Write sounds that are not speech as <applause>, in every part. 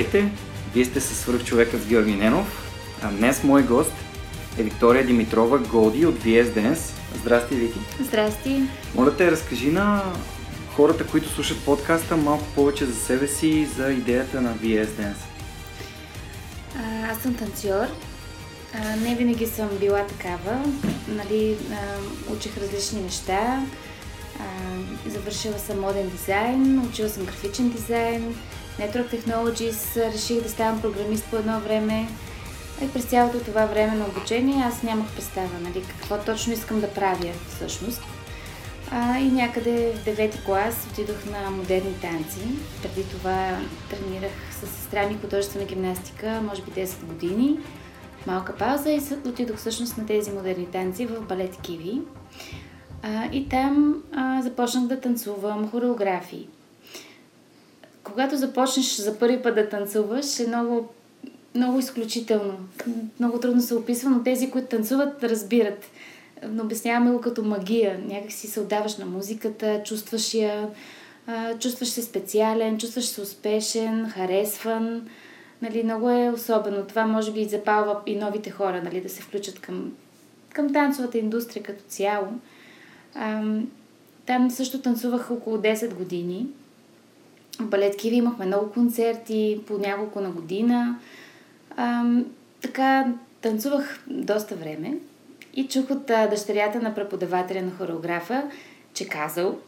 Здравейте! Вие сте със свръхчовекът с Георги Ненов. А днес мой гост е Виктория Димитрова Годи от VS Dance. Здрасти, Вики! Здрасти! Моля те, разкажи на хората, които слушат подкаста, малко повече за себе си и за идеята на VS Dance. А, аз съм танцор. А, не винаги съм била такава. Нали, а, учих различни неща. Завършила съм моден дизайн, учила съм графичен дизайн, Network Technologies, реших да ставам програмист по едно време. И през цялото това време на обучение аз нямах представа, нали, какво точно искам да правя всъщност. А, и някъде в 9 клас отидох на модерни танци. Преди това тренирах с сестра ми художествена гимнастика, може би 10 години. Малка пауза и отидох всъщност на тези модерни танци в балет Киви. А, и там а, започнах да танцувам хореографии когато започнеш за първи път да танцуваш, е много, много изключително. Много трудно се описва, но тези, които танцуват, разбират. Но обясняваме го като магия. Някак си се отдаваш на музиката, чувстваш я, чувстваш се специален, чувстваш се успешен, харесван. Нали, много е особено. Това може би запалва и новите хора нали, да се включат към, към танцовата индустрия като цяло. там също танцувах около 10 години Балет Киви имахме много концерти, по няколко на година. А, така, танцувах доста време и чух от а, дъщерята на преподавателя на хореографа, че казал,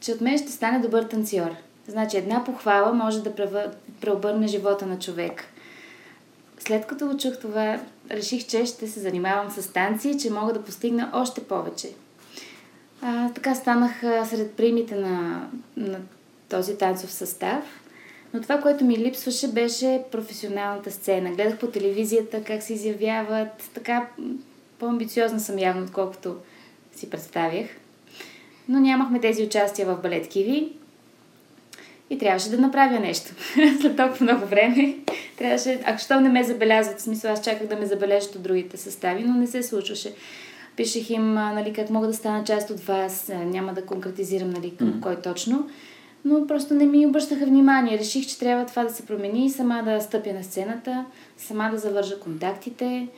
че от мен ще стане добър танцор. Значи една похвала може да преобърне живота на човек. След като учух това, реших, че ще се занимавам с танци, че мога да постигна още повече. А, така станах а, сред примите на, на този танцов състав. Но това, което ми липсваше, беше професионалната сцена. Гледах по телевизията как се изявяват. Така по-амбициозна съм явно, отколкото си представях. Но нямахме тези участия в балет Киви. И трябваше да направя нещо. <laughs> След толкова много време. Трябваше, ако що не ме забелязват, в смисъл аз чаках да ме забележат от другите състави, но не се случваше. Пишех им, нали, как мога да стана част от вас, няма да конкретизирам, нали, към mm-hmm. кой точно но просто не ми обръщаха внимание. Реших, че трябва това да се промени, сама да стъпя на сцената, сама да завържа контактите,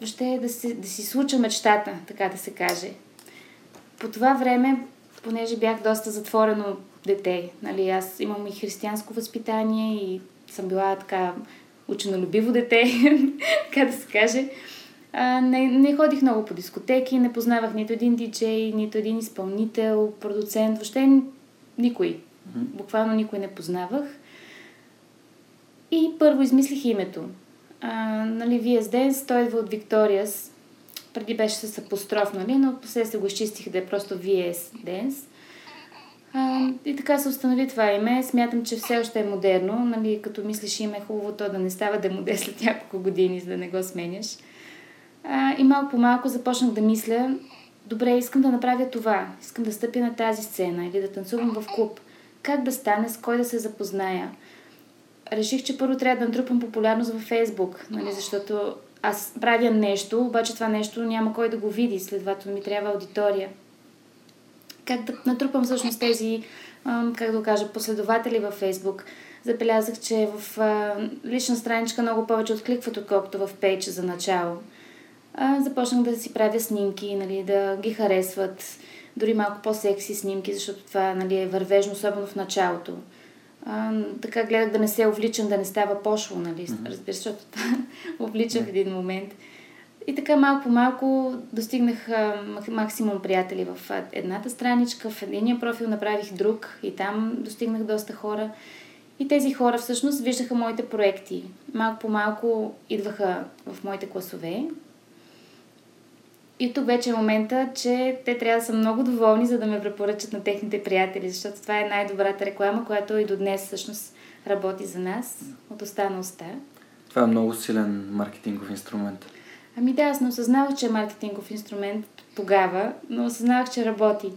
въобще да, си, да си случа мечтата, така да се каже. По това време, понеже бях доста затворено дете, нали, аз имам и християнско възпитание и съм била така ученолюбиво дете, <laughs> така да се каже. А, не, не ходих много по дискотеки, не познавах нито един диджей, нито един изпълнител, продуцент, въобще никой. Буквално никой не познавах. И първо измислих името. А, нали, VS Dance, той идва от Victorious. Преди беше с апостроф, нали, но после се го изчистих да е просто VS Dance. А, и така се установи това име. Смятам, че все още е модерно. Нали, като мислиш име, е хубаво то да не става демоде след няколко години, за да не го сменяш. А, и малко по малко започнах да мисля добре, искам да направя това, искам да стъпя на тази сцена или да танцувам в клуб. Как да стане, с кой да се запозная? Реших, че първо трябва да натрупам популярност във Фейсбук, нали, защото аз правя нещо, обаче това нещо няма кой да го види, следователно ми трябва аудитория. Как да натрупам всъщност тези, как да кажа, последователи във Фейсбук? Забелязах, че в лична страничка много повече откликват, отколкото в пейдж за начало а, започнах да си правя снимки, нали, да ги харесват. дори малко по-секси снимки, защото това нали, е вървежно, особено в началото. А, така гледах да не се увличам, да не става пошло, нали, mm-hmm. разбира защото това <laughs> увлича в един момент. И така малко по малко достигнах а, максимум приятели в едната страничка, в единия профил направих друг и там достигнах доста хора. И тези хора всъщност виждаха моите проекти. Малко по малко идваха в моите класове. И тук вече е момента, че те трябва да са много доволни, за да ме препоръчат на техните приятели, защото това е най-добрата реклама, която и до днес всъщност работи за нас от уста на уста. Това е много силен маркетингов инструмент. Ами да, аз не осъзнавах, че е маркетингов инструмент тогава, но осъзнавах, че работи.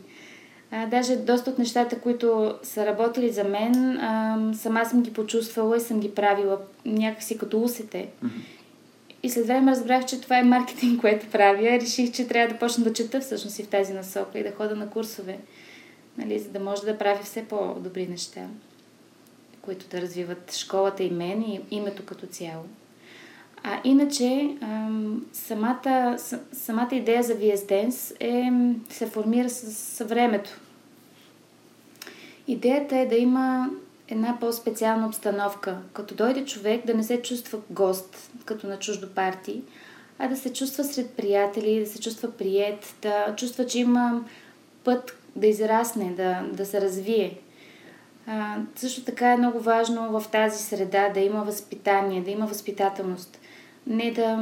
А, даже доста от нещата, които са работили за мен, а, сама съм ги почувствала и съм ги правила някакси като усете. Mm-hmm. И след време разбрах, че това е маркетинг, което правя. Реших, че трябва да почна да чета всъщност и в тази насока и да хода на курсове, нали, за да може да правя все по-добри неща, които да развиват школата и мен и името като цяло. А иначе, самата, самата идея за VS Dance е, се формира с, с времето. Идеята е да има една по-специална обстановка. Като дойде човек да не се чувства гост, като на чуждо парти, а да се чувства сред приятели, да се чувства прият, да чувства, че има път да израсне, да, да се развие. А, също така е много важно в тази среда да има възпитание, да има възпитателност не да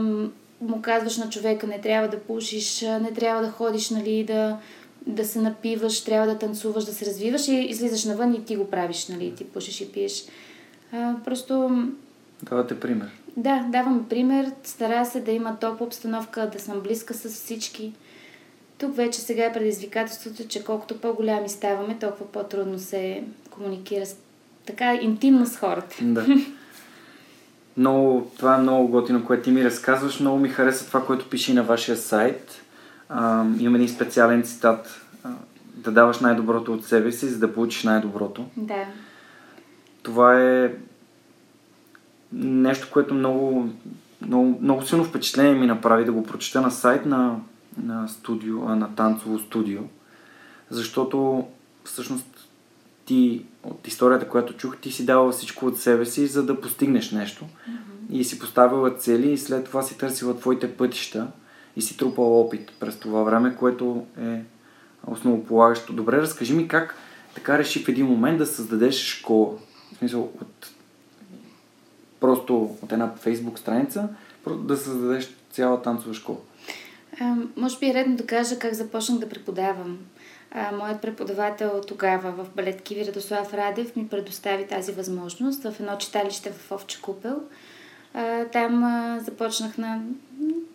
му казваш на човека не трябва да пушиш, не трябва да ходиш, нали, да, да се напиваш, трябва да танцуваш, да се развиваш и излизаш навън и ти го правиш, нали, ти пушиш и пиеш. А, просто... Давате пример. Да, давам пример. Стара се да има топ обстановка, да съм близка с всички. Тук вече сега е предизвикателството, че колкото по-голями ставаме, толкова по-трудно се комуникира с, така интимно с хората. Да. <laughs> Много, това е много готино, което ти ми разказваш. Много ми хареса това, което пише на вашия сайт. А, имам един специален цитат. Да даваш най-доброто от себе си, за да получиш най-доброто. Да. Това е нещо, което много, много, много силно впечатление ми направи да го прочета на сайт на, на, студио, на танцово студио. Защото всъщност ти, от историята, която чух, ти си давала всичко от себе си, за да постигнеш нещо. Mm-hmm. И си поставила цели и след това си търсила твоите пътища и си трупала опит през това време, което е основополагащо. Добре, разкажи ми как така реши в един момент да създадеш школа. В смисъл, от просто от една фейсбук страница, да създадеш цяла танцова школа. А, може би е редно да кажа как започнах да преподавам а, моят преподавател тогава в балет Киви Радослав Радев ми предостави тази възможност в едно читалище в Овче Купел. А, там а, започнах на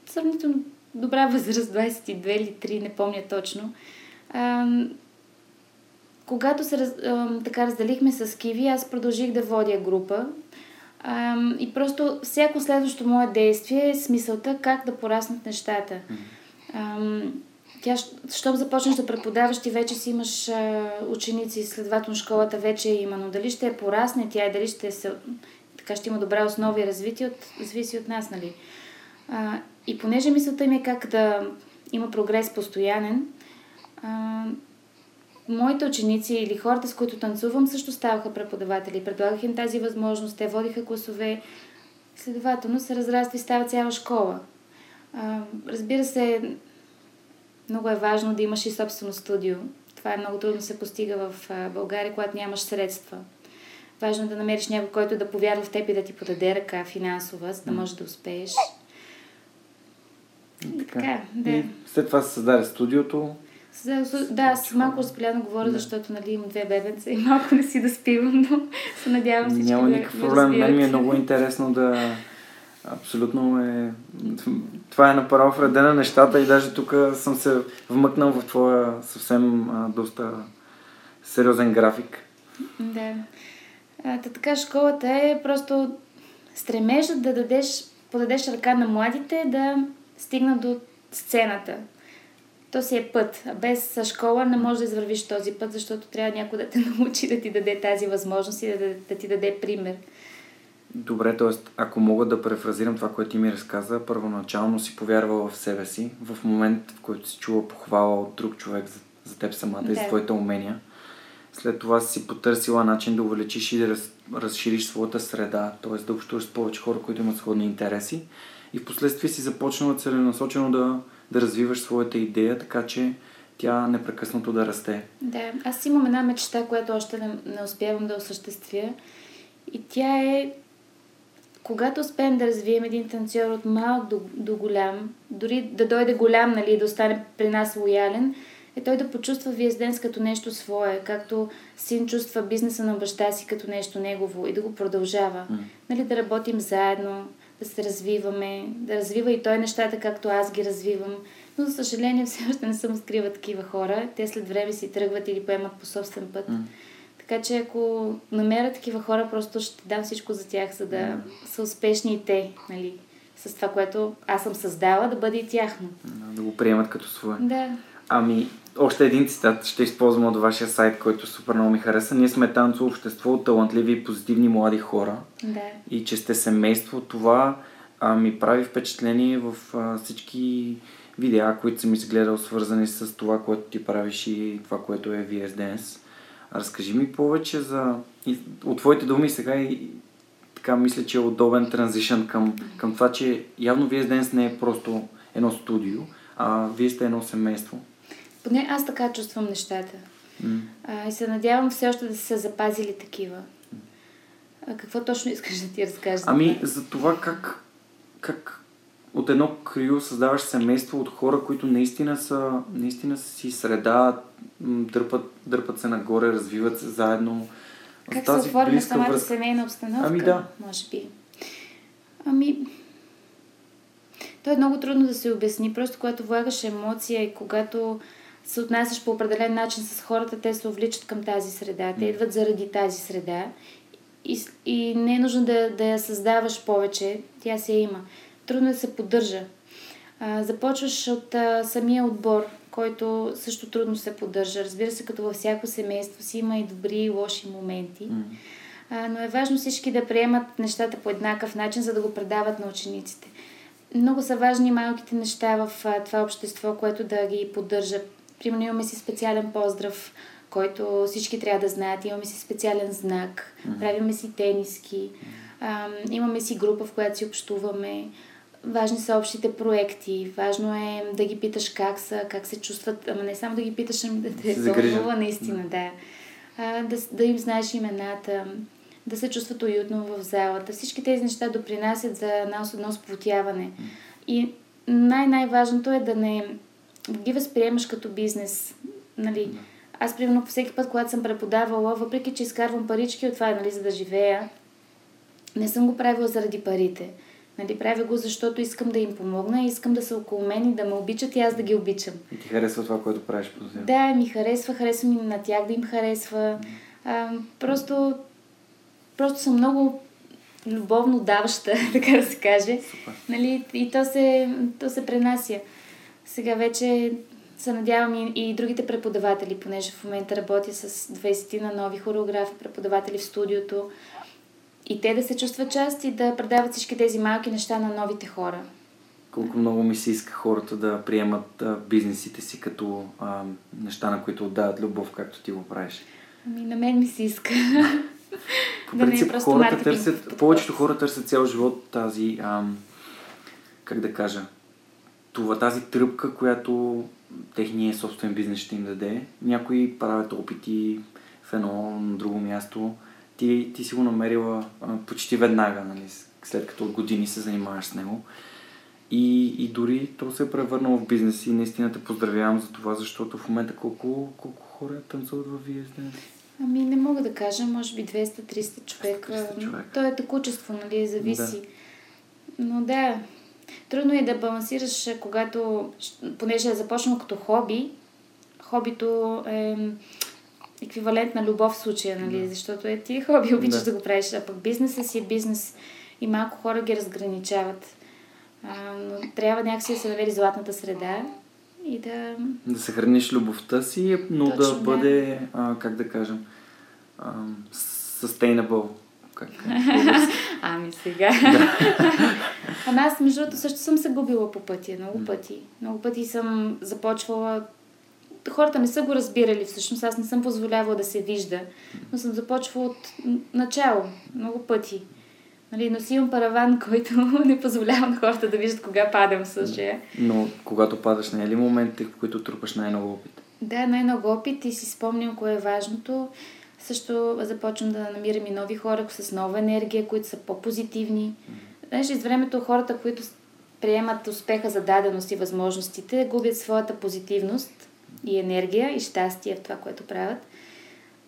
сравнително добра възраст, 22 или 3, не помня точно. А, когато се раз, а, така разделихме с Киви, аз продължих да водя група. А, и просто всяко следващо мое действие е смисълта как да пораснат нещата. А, тя, щом започнеш да преподаваш, ти вече си имаш а, ученици, следователно школата вече е има, но дали ще е порасне тя и дали ще се, така ще има добра основа и развитие, от, зависи от нас, нали? А, и понеже мисълта ми е как да има прогрес постоянен, а, моите ученици или хората, с които танцувам, също ставаха преподаватели. Предлагах им тази възможност, те водиха класове, следователно се разраства и става цяла школа. А, разбира се, много е важно да имаш и собствено студио. Това е много трудно се постига в България, когато нямаш средства. Важно е да намериш някой, който да повярва в теб и да ти подаде ръка финансова, за да можеш да успееш. И така, така да. И след това се създаде студиото. Да, с малко разпиляно говоря, да. защото нали, имам две бебенца и малко не си да спивам, но <laughs> се надявам всички Няма никакъв проблем. Мен ми е много интересно да, Абсолютно е... Това е направо вреда на нещата и даже тук съм се вмъкнал в твоя съвсем а, доста сериозен график. Да. А, така школата е просто стремежът да дадеш, подадеш ръка на младите да стигнат до сцената. То си е път. Без школа не можеш да извървиш този път, защото трябва някой да те <laughs> научи да ти даде тази възможност и да, да, да ти даде пример. Добре, т.е. ако мога да префразирам това, което ти ми разказа, първоначално си повярвала в себе си, в момент, в който си чува похвала от друг човек за, за теб самата Да. и за твоите умения. След това си потърсила начин да увеличиш и да раз, разшириш своята среда, т.е. да общуваш с повече хора, които имат сходни интереси. И в последствие си започнала целенасочено да, да развиваш своята идея, така че тя непрекъснато да расте. Да, аз имам една мечта, която още не, не успявам да осъществя. И тя е, когато успеем да развием един танцор от малък до, до голям, дори да дойде голям, нали, да остане при нас лоялен, е той да почувства Виезденс като нещо свое, както син чувства бизнеса на баща си като нещо негово и да го продължава. М. Нали, да работим заедно, да се развиваме, да развива и той нещата, както аз ги развивам. Но, за съжаление, <laughs> все още не съм открива такива хора. Те след време си тръгват или поемат по собствен път. М. Така че ако намеря такива хора, просто ще дам всичко за тях, за да М. са успешни и те, нали, с това, което аз съм създала, да бъде и тяхно. Да го приемат като свое. Да. Ами, още един цитат ще използвам от вашия сайт, който супер много ми хареса. Ние сме танцово общество от талантливи и позитивни млади хора Да. и че сте семейство. Това а, ми прави впечатление в а, всички видеа, които съм изгледал, свързани с това, което ти правиш и това, което е VS Dance. Разкажи ми повече за... И, от твоите думи сега и така мисля, че е удобен транзишън към, към това, че явно VS Dance не е просто едно студио, а вие сте едно семейство. Поне аз така чувствам нещата. М. А, и се надявам все още да са запазили такива. А, какво точно <laughs> искаш да ти разкажа? Ами, за това как, как от едно крил създаваш семейство от хора, които наистина са, наистина са си среда, дърпат, дърпат се нагоре, развиват се заедно. Как Тази се оформя самата връзка. семейна обстановка? Ами да. Може би. Ами, то е много трудно да се обясни. Просто когато влагаш емоция и когато се отнасяш по определен начин с хората, те се увличат към тази среда. Те идват заради тази среда. И, и не е нужно да, да я създаваш повече. Тя се има. Трудно е да се поддържа. А, започваш от а, самия отбор, който също трудно се поддържа. Разбира се, като във всяко семейство си има и добри и лоши моменти. А, но е важно всички да приемат нещата по еднакъв начин, за да го предават на учениците. Много са важни малките неща в а, това общество, което да ги поддържа. Примерно имаме си специален поздрав, който всички трябва да знаят. Имаме си специален знак, правиме си тениски, а, имаме си група, в която си общуваме. Важни са общите проекти. Важно е да ги питаш как са, как се чувстват. Ама не само да ги питаш, ами да те вълнува наистина, да. А, да, да им знаеш имената, да се чувстват уютно в залата. Всички тези неща допринасят за едно, едно сплотяване. И най-най-важното е да не ги възприемаш като бизнес. Нали? Аз, примерно, всеки път, когато съм преподавала, въпреки че изкарвам парички от това, нали, за да живея, не съм го правила заради парите. Нали, правя го, защото искам да им помогна, искам да са около мен и да ме обичат и аз да ги обичам. И ти харесва това, което правиш по. Да, ми харесва, харесва ми на тях да им харесва. А, просто, просто съм много любовно даваща, <laughs> така да се каже. Супер. Нали, и то се, то се пренася. Сега вече се надявам и, и другите преподаватели, понеже в момента работя с 20 на нови хореографи, преподаватели в студиото. И те да се чувстват част и да предават всички тези малки неща на новите хора. Колко много ми се иска хората да приемат а, бизнесите си като а, неща, на които отдават любов, както ти го правиш. Ами на мен ми се иска. По <laughs> Да не е принцип, просто хората маркетинг търсят, повечето хора търсят цял живот тази, ам, как да кажа, това, тази тръпка, която техния собствен бизнес ще им даде. Някои правят опити в едно, на друго място. Ти, ти си го намерила а, почти веднага, нали, след като от години се занимаваш с него. И, и дори то се е превърнало в бизнес и наистина те поздравявам за това, защото в момента колко, колко хора танцуват в VSD? Ами не мога да кажа, може би 200-300 човека. 200-300 човека. То е текучество, нали, зависи. Но да, трудно е да балансираш, когато, понеже е започнало като хоби, хобито е еквивалент на любов в случая, нали, Да. защото е ти хоби, обичаш Да. да. го правиш, а пък бизнеса си е бизнес и малко хора ги разграничават. А, но трябва някакси да се намери златната среда и да... Да съхраниш любовта си, но Точно, да да. бъде, а, как да кажем, а, sustainable. Как? <laughs> Ами сега. <laughs> Ама аз, между другото, също съм се губила по пътя, много пъти. Много пъти съм започвала хората не са го разбирали всъщност. Аз не съм позволявала да се вижда, но съм започвала от начало, много пъти. Нали, но си имам параван, <laughs> който не позволява на хората да виждат кога падам случая. Но когато падаш, не е ли моментите, в които трупаш най-много опит? Да, най-много опит и си спомням кое е важното. Също започвам да намирам и нови хора с нова енергия, които са по-позитивни. Знаеш, из времето хората, които приемат успеха за даденост и възможностите, губят своята позитивност и енергия и щастие в това, което правят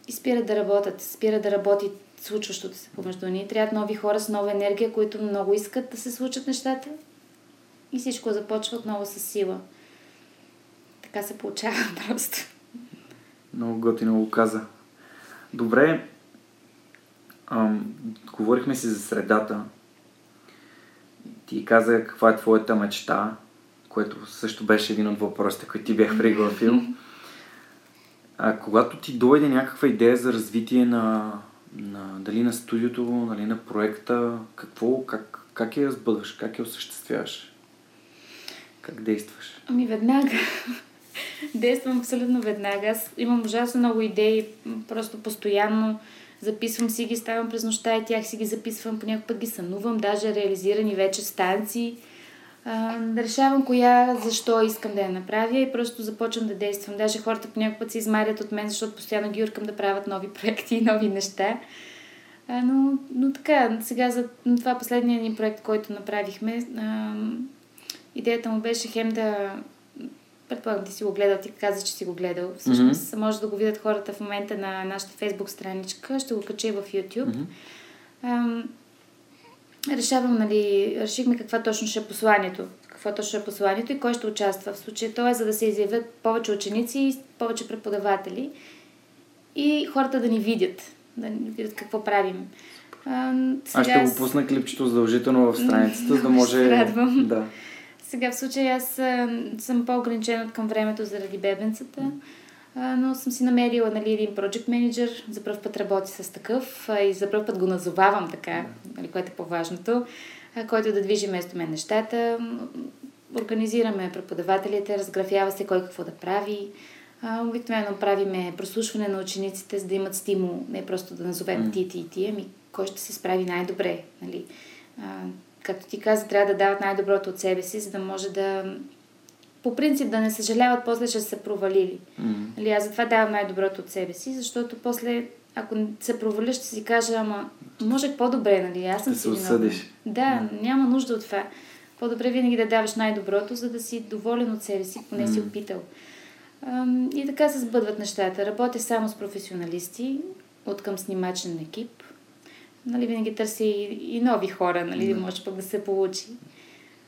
и спират да работят, спират да работи случващото се помежду ни. Трябват нови хора с нова енергия, които много искат да се случат нещата и всичко започва отново с сила. Така се получава <laughs> просто. Много готино го каза. Добре, ам, говорихме си за средата. Ти каза каква е твоята мечта, което също беше един от въпросите, които ти бях приготвил. А когато ти дойде някаква идея за развитие на, на дали на студиото, дали на проекта, какво, как, как я разбъдваш, как я осъществяваш? Как действаш? Ами веднага. Действам абсолютно веднага. Аз имам ужасно много идеи, просто постоянно записвам си ги, ставам през нощта и тях си ги записвам, понякога път ги сънувам, даже реализирани вече станции. А, решавам коя, защо искам да я направя и просто започвам да действам. Даже хората понякога път се измарят от мен, защото постоянно ги уркам да правят нови проекти и нови неща. А, но, но така, сега за това последния ни проект, който направихме, а, идеята му беше хем да Предполагам, ти си го гледал, ти каза, че си го гледал. Всъщност, mm-hmm. може да го видят хората в момента на нашата фейсбук страничка. Ще го кача и в YouTube. Mm-hmm. Ам, решавам, нали, решихме каква точно ще е посланието. Какво точно е посланието и кой ще участва. В случая то е за да се изявят повече ученици и повече преподаватели и хората да ни видят, да ни видят какво правим. А, сега... Аз ще го пусна клипчето задължително в страницата, за да <laughs> може... Радвам. Да. Сега в случая аз съм по-ограничена към времето заради бебенцата, но съм си намерила нали, един project менеджер, за първ път работи с такъв и за първ път го назовавам така, нали, което е по-важното, който да движи вместо мен нещата. Организираме преподавателите, разграфява се кой какво да прави. Обикновено правиме прослушване на учениците, за да имат стимул, не просто да назовем ти, ти и ти, ами кой ще се справи най-добре. Нали? Както ти каза, трябва да дават най-доброто от себе си, за да може да по принцип да не съжаляват после, че са се провалили. Mm-hmm. Нали, аз затова давам най-доброто от себе си, защото после, ако се проваля, ще си кажа, ама може по-добре, нали? Аз съм си се осъдиш. Да, mm-hmm. няма нужда от това. По-добре винаги да даваш най-доброто, за да си доволен от себе си, поне mm-hmm. си опитал. И така се сбъдват нещата. Работя само с професионалисти от към снимачен екип нали, винаги търси и, и нови хора, нали, да. може пък да се получи.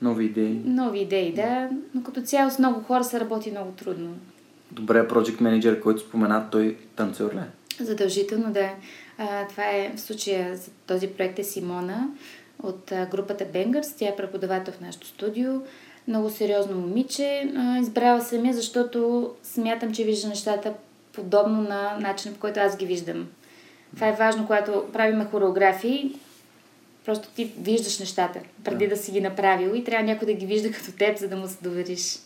Нови идеи. Нови идеи, да. Но като цяло с много хора се работи много трудно. Добре, проект менеджер, който спомена, той танцор ли? Е? Задължително, да. А, това е в случая за този проект е Симона от а, групата Бенгърс. Тя е преподавател в нашото студио. Много сериозно момиче. А, избрала съм я, защото смятам, че вижда нещата подобно на начина, по който аз ги виждам. Това е важно, когато правиме хореографии. Просто ти виждаш нещата, преди да. да си ги направил и трябва някой да ги вижда като теб, за да му се довериш.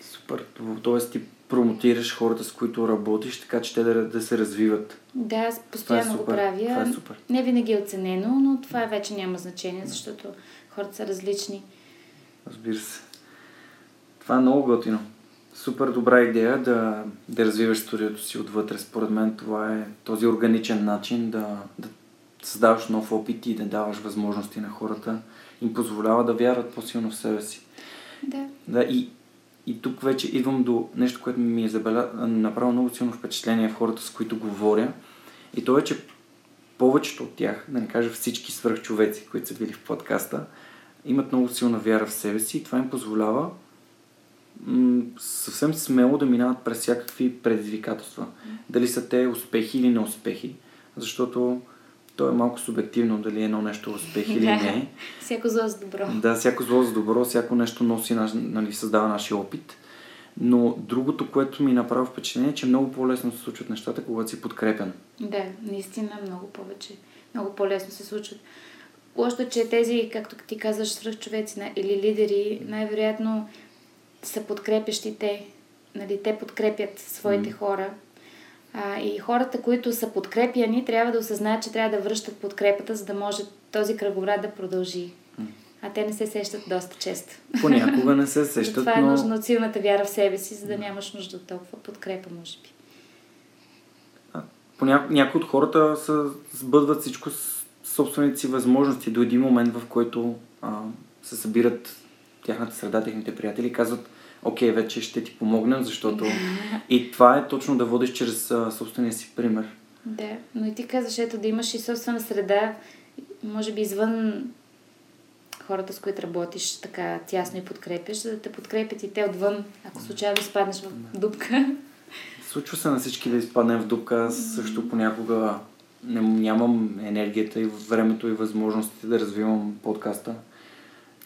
Супер. Тоест ти промотираш хората, с които работиш, така че те да, да се развиват. Да, аз постоянно е го правя. Това е супер. Не винаги е оценено, но това вече няма значение, защото хората са различни. Разбира се. Това е много готино супер добра идея да, да развиваш студиото си отвътре. Според мен това е този органичен начин да, да създаваш нов опит и да даваш възможности на хората. Им позволява да вярват по-силно в себе си. Да. да и, и тук вече идвам до нещо, което ми е забеля... направо много силно впечатление в хората, с които говоря. И то е, че повечето от тях, да не кажа всички свръхчовеци, които са били в подкаста, имат много силна вяра в себе си и това им позволява съвсем смело да минават през всякакви предизвикателства. Дали са те успехи или неуспехи, защото то е малко субективно дали едно нещо е успех или не. всяко зло за добро. Да, всяко зло за добро, всяко нещо носи, нали, създава нашия опит. Но другото, което ми направи впечатление, е, че много по-лесно се случват нещата, когато си подкрепен. Да, наистина много повече. Много по-лесно се случват. Още, че тези, както ти казваш, свръхчовеци или лидери, най-вероятно са подкрепящи те. нали, те подкрепят своите mm. хора. А, и хората, които са подкрепяни, трябва да осъзнаят, че трябва да връщат подкрепата, за да може този кръговрат да продължи. Mm. А те не се сещат доста често. Понякога не се <laughs> сещат, Това е но... нужно от силната вяра в себе си, за да нямаш нужда от толкова подкрепа, може би. Понякога някои от хората са, сбъдват всичко с собствените си възможности до един момент, в който а, се събират тяхната среда, техните приятели казват, окей, вече ще ти помогнем, защото... и това е точно да водиш чрез а, собствения си пример. Да, но и ти казваш, ето да имаш и собствена среда, може би извън хората, с които работиш така тясно и подкрепяш, за да те подкрепят и те отвън, ако случайно изпаднеш в дупка. Случва се на всички да изпаднем в дупка. Аз също понякога не, нямам енергията и времето и възможностите да развивам подкаста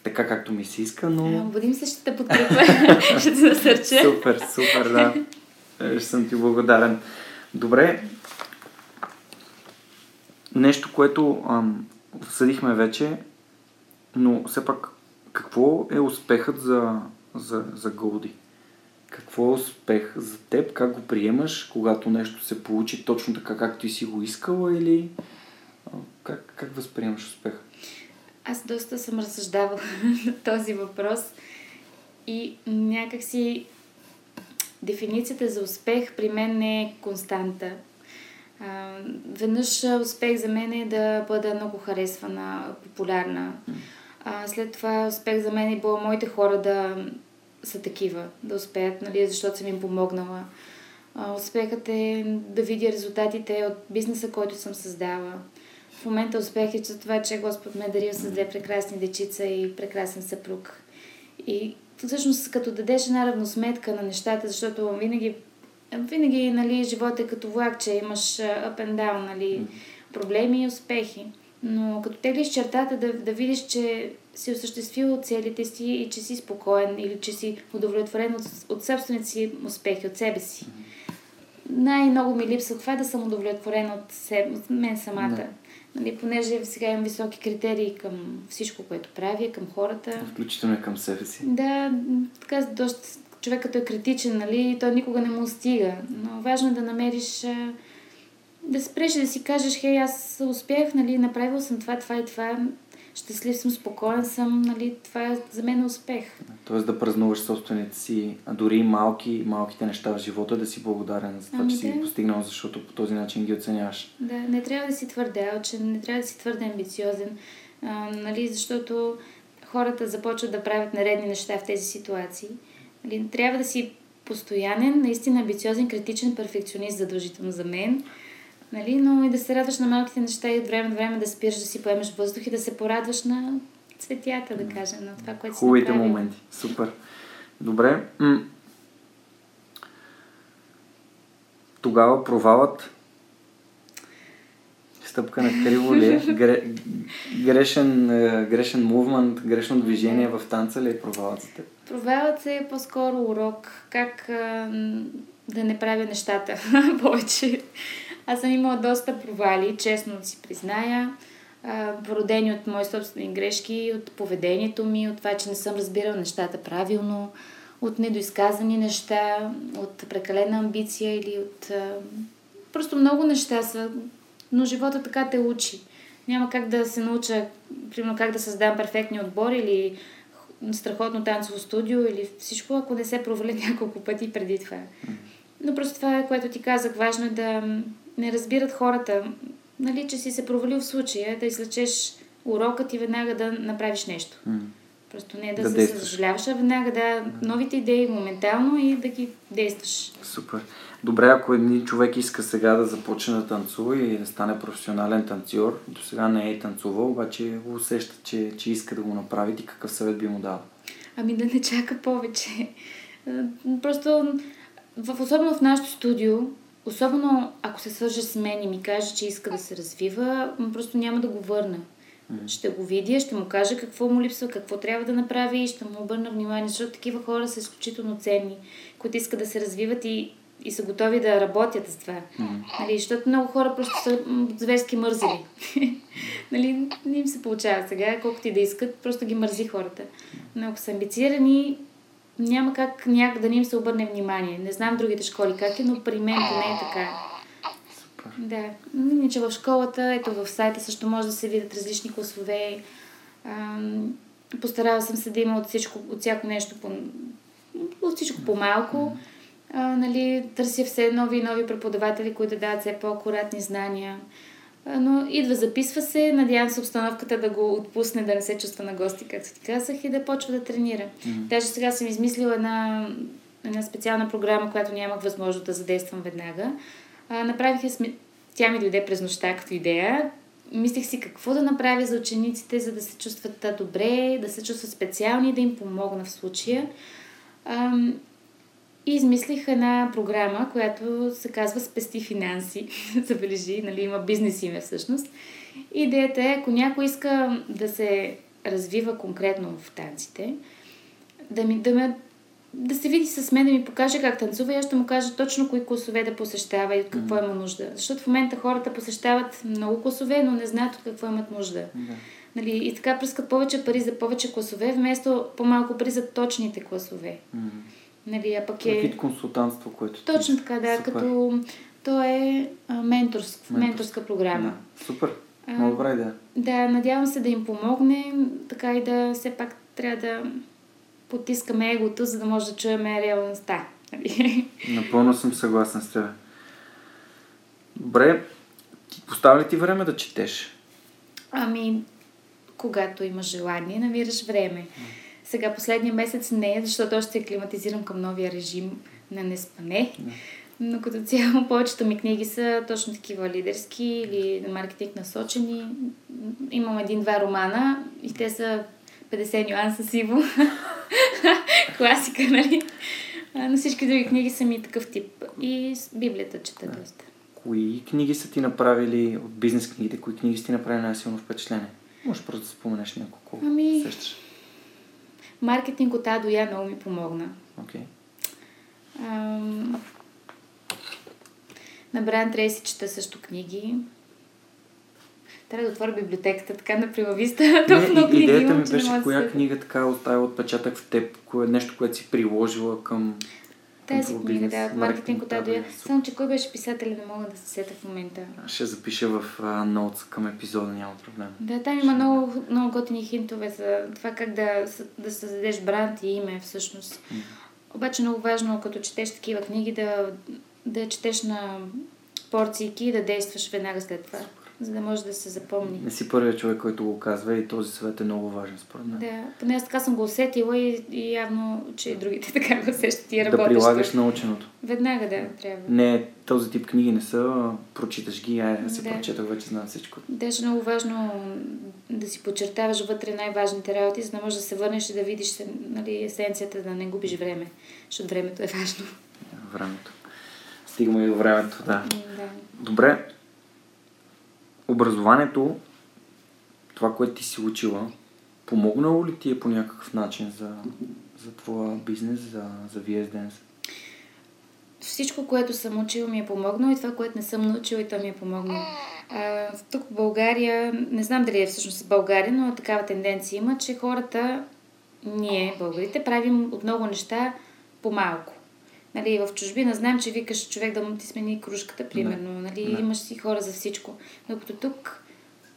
така както ми се иска, но... Будим се, ще те подкрепя, <laughs> ще те насърча. Супер, супер, да. Ще съм ти благодарен. Добре. Нещо, което ам, обсъдихме вече, но все пак какво е успехът за, за, за Голди? Какво е успех за теб? Как го приемаш, когато нещо се получи точно така, както ти си го искала или как, как възприемаш успеха? Аз доста съм разсъждавала <laughs> този въпрос и някакси дефиницията за успех при мен не е константа. А, веднъж успех за мен е да бъда много харесвана, популярна. А, след това успех за мен е било моите хора да са такива, да успеят, нали, защото съм им помогнала. А, успехът е да видя резултатите от бизнеса, който съм създала в момента успех е че това, че Господ ме е дарил с две прекрасни дечица и прекрасен съпруг. И всъщност като дадеш една равносметка на нещата, защото винаги, винаги нали, живота е като влак, че имаш up and down, нали, проблеми и успехи. Но като теглиш чертата да, да видиш, че си осъществил целите си и че си спокоен или че си удовлетворен от, от собствените си успехи, от себе си. Най-много ми липсва това е да съм удовлетворен от, себе, от мен самата. Не. Нали, понеже сега имам високи критерии към всичко, което правя, към хората. Включително и към себе си. Да, така доста човек като е критичен, нали, той никога не му стига. Но важно е да намериш да спреш да си кажеш, хей, аз успях, нали, направил съм това, това и това щастлив съм, спокоен съм, нали, това е за мен успех. Тоест да празнуваш собствените си, а дори малки, малките неща в живота, да си благодарен за това, ами че да. си ги постигнал, защото по този начин ги оценяваш. Да, не трябва да си твърде че не трябва да си твърде амбициозен, а, нали, защото хората започват да правят наредни неща в тези ситуации. Нали, трябва да си постоянен, наистина амбициозен, критичен перфекционист, задължително за мен Нали? Но и да се радваш на малките неща и от време на време да спираш да си поемеш въздух и да се порадваш на цветята, да кажем, на това, което си Хубавите моменти. Супер. Добре. М- Тогава провалът стъпка на криво ли е? <laughs> Гре, грешен, е, грешен мувмент, грешно движение в танца ли е провалът за теб? Провалът е по-скоро урок как а, да не правя нещата <laughs> повече. Аз съм имала доста провали, честно да си призная, породени от мои собствени грешки, от поведението ми, от това, че не съм разбирала нещата правилно, от недоизказани неща, от прекалена амбиция или от... Просто много неща са, но живота така те учи. Няма как да се науча, примерно как да създам перфектни отбори или страхотно танцово студио или всичко, ако не се проваля <laughs> няколко пъти преди това. Но просто това което ти казах. Важно е да не разбират хората, нали, че си се провалил в случая, да излечеш урокът и веднага да направиш нещо. Mm. Просто не да, да се съжаляваш, а веднага да новите идеи моментално и да ги действаш. Супер. Добре, ако един човек иска сега да започне да танцува и да стане професионален танцор, до сега не е танцувал, обаче го усеща, че, че иска да го направи, ти какъв съвет би му дал? Ами да не чака повече. Просто, в, особено в нашото студио, Особено ако се свърже с мен и ми каже, че иска да се развива, просто няма да го върна. Mm. Ще го видя, ще му кажа какво му липсва, какво трябва да направи и ще му обърна внимание, защото такива хора са изключително ценни, които искат да се развиват и, и са готови да работят с това. Mm. Нали, защото много хора просто са зверски мързели. <laughs> нали, не им се получава сега, колкото и да искат, просто ги мързи хората. Но ако са амбицирани, няма как някак да не им се обърне внимание. Не знам другите школи как е, но при мен поне е така. Супер. Да. Иначе в школата, ето в сайта също може да се видят различни класове. Ам, Постарала съм се да има от, всичко, от всяко нещо по, от всичко по-малко. А, нали, търся все нови и нови преподаватели, които дават все по-акуратни знания. Но идва, записва се, надявам се обстановката да го отпусне, да не се чувства на гости, както ти казах, и да почва да тренира. Даже сега съм измислила една, една специална програма, която нямах възможност да задействам веднага. А, направих я, сме- тя ми дойде през нощта като идея. Мислех си какво да направя за учениците, за да се чувстват добре, да се чувстват специални, да им помогна в случая. Ам, и измислих една програма, която се казва Спести финанси. <laughs> Забележи, нали, има бизнес име всъщност. Идеята е, ако някой иска да се развива конкретно в танците, да, ми, да, ме, да се види с мен, да ми покаже как танцува и аз ще му кажа точно кои класове да посещава и от какво има нужда. Защото в момента хората посещават много класове, но не знаят от какво имат нужда. Да. Нали, и така пръскат повече пари за повече класове, вместо по-малко пари за точните класове. М. Нали, а пък Е... Вид консултантство, което... Точно така, да, Супер. като то е менторск, Менторска. менторска програма. Да. Супер. Много добра идея. Да, надявам се да им помогне, така и да все пак трябва да потискаме егото, за да може да чуем реалността. нали? <laughs> Напълно съм съгласен с теб. Добре, ти поставя ли ти време да четеш? Ами, когато имаш желание, намираш време. Сега последния месец не, защото още се климатизирам към новия режим на неспане. Но като цяло повечето ми книги са точно такива лидерски или на маркетинг насочени. Имам един-два романа и те са 50 нюанса сиво. <laughs> Класика, нали? Но всички други книги са ми такъв тип. И с Библията чета доста. Кои книги са ти направили от бизнес книгите? Кои книги са ти направили най-силно впечатление? Може просто да споменеш няколко. Ами- Сещаш. Маркетинг от А до Я много ми помогна. Окей. Ам, На Брайан Трейси чета също книги. Трябва да отворя библиотеката, така на <laughs> много Не, и- идеята ми беше да коя книга така оставя отпечатък в теб, кое нещо, което си приложила към Тази книга, да, маркетинг от А до Я. Супер. Само, че кой беше писателя, не мога да се сета в момента. Ще запиша в ноутс към епизода, няма проблем. Да, там има много, много готини хинтове за това как да, да създадеш бранд и име всъщност. Обаче много важно, като четеш такива книги, да, да четеш на порцийки и да действаш веднага след това, за да може да се запомни. Не си първият човек, който го казва и този съвет е много важен според мен. Да, поне аз така съм го усетила и, и явно, че и другите <laughs> така го усещат и да работещи. прилагаш наученото. Веднага да, трябва. Не, този тип книги не са, а, прочиташ ги, аз се Да. прочетах, вече знам всичко. Беше много важно да си подчертаваш вътре най-важните работи, за да можеш да се върнеш и да видиш нали, есенцията, да не губиш време, защото времето е важно. Времето. Стигаме и до времето, да. Да. Добре. Образованието, това, което ти си учила, помогнало ли ти е по някакъв начин за, за твоя бизнес, за, за VS Dance? Всичко, което съм учила, ми е помогнало и това, което не съм научила, и то ми е помогнало. Тук в България, не знам дали е всъщност България, но такава тенденция има, че хората, ние, българите, правим от много неща по-малко. Нали, в чужбина знам, че викаш човек да му ти смени кружката, примерно. Нали, Да. Имаш си хора за всичко. Но като тук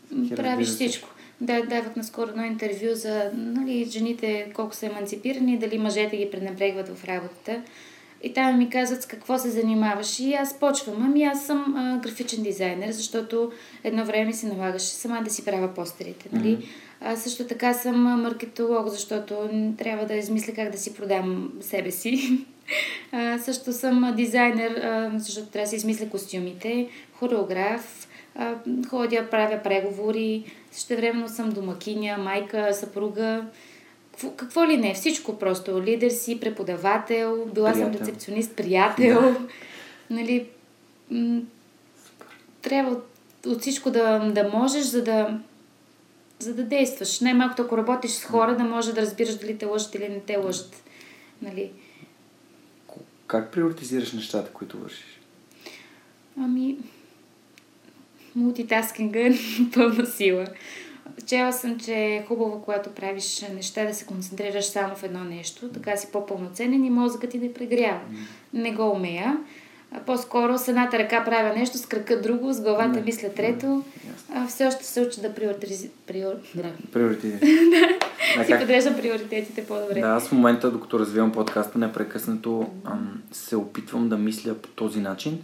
Всеки правиш всичко. Да, давах наскоро едно интервю за нали, жените колко са емансипирани, дали мъжете ги пренебрегват в работата. И там ми казват с какво се занимаваш. И аз почвам. Ами аз съм а, графичен дизайнер, защото едно време се налагаше сама да си правя постерите. Нали? Мгм. А, също така съм маркетолог, защото трябва да измисля как да си продам себе си. <laughs> А, също съм дизайнер, а, защото трябва да си измисля костюмите, хореограф, а, ходя, правя преговори, също времено съм домакиня, майка, съпруга. Какво, какво ли не, всичко просто. Лидер си, преподавател, била съм Приятел. рецепционист, приятел. <laughs> Нали, м, трябва от, от всичко да, да можеш, за да, за да действаш. Най-малкото, ако работиш с хора, да може да разбираш дали те лъжат или не те лъжат. Нали? Как приоритизираш нещата, които вършиш? Ами, мултитаскинга е <laughs> пълна сила. Чела съм, че е хубаво, когато правиш неща, да се концентрираш само в едно нещо, така си по-пълноценен и мозъкът ти да прегрява. Не го умея. А по-скоро с едната ръка правя нещо, с крака друго, с главата Не, мисля трето. А, все още се уча да приоритизи... Приор... да. <laughs> Си подреждам приоритетите по-добре. Да, аз в момента, докато развивам подкаста, непрекъснато ам, се опитвам да мисля по този начин.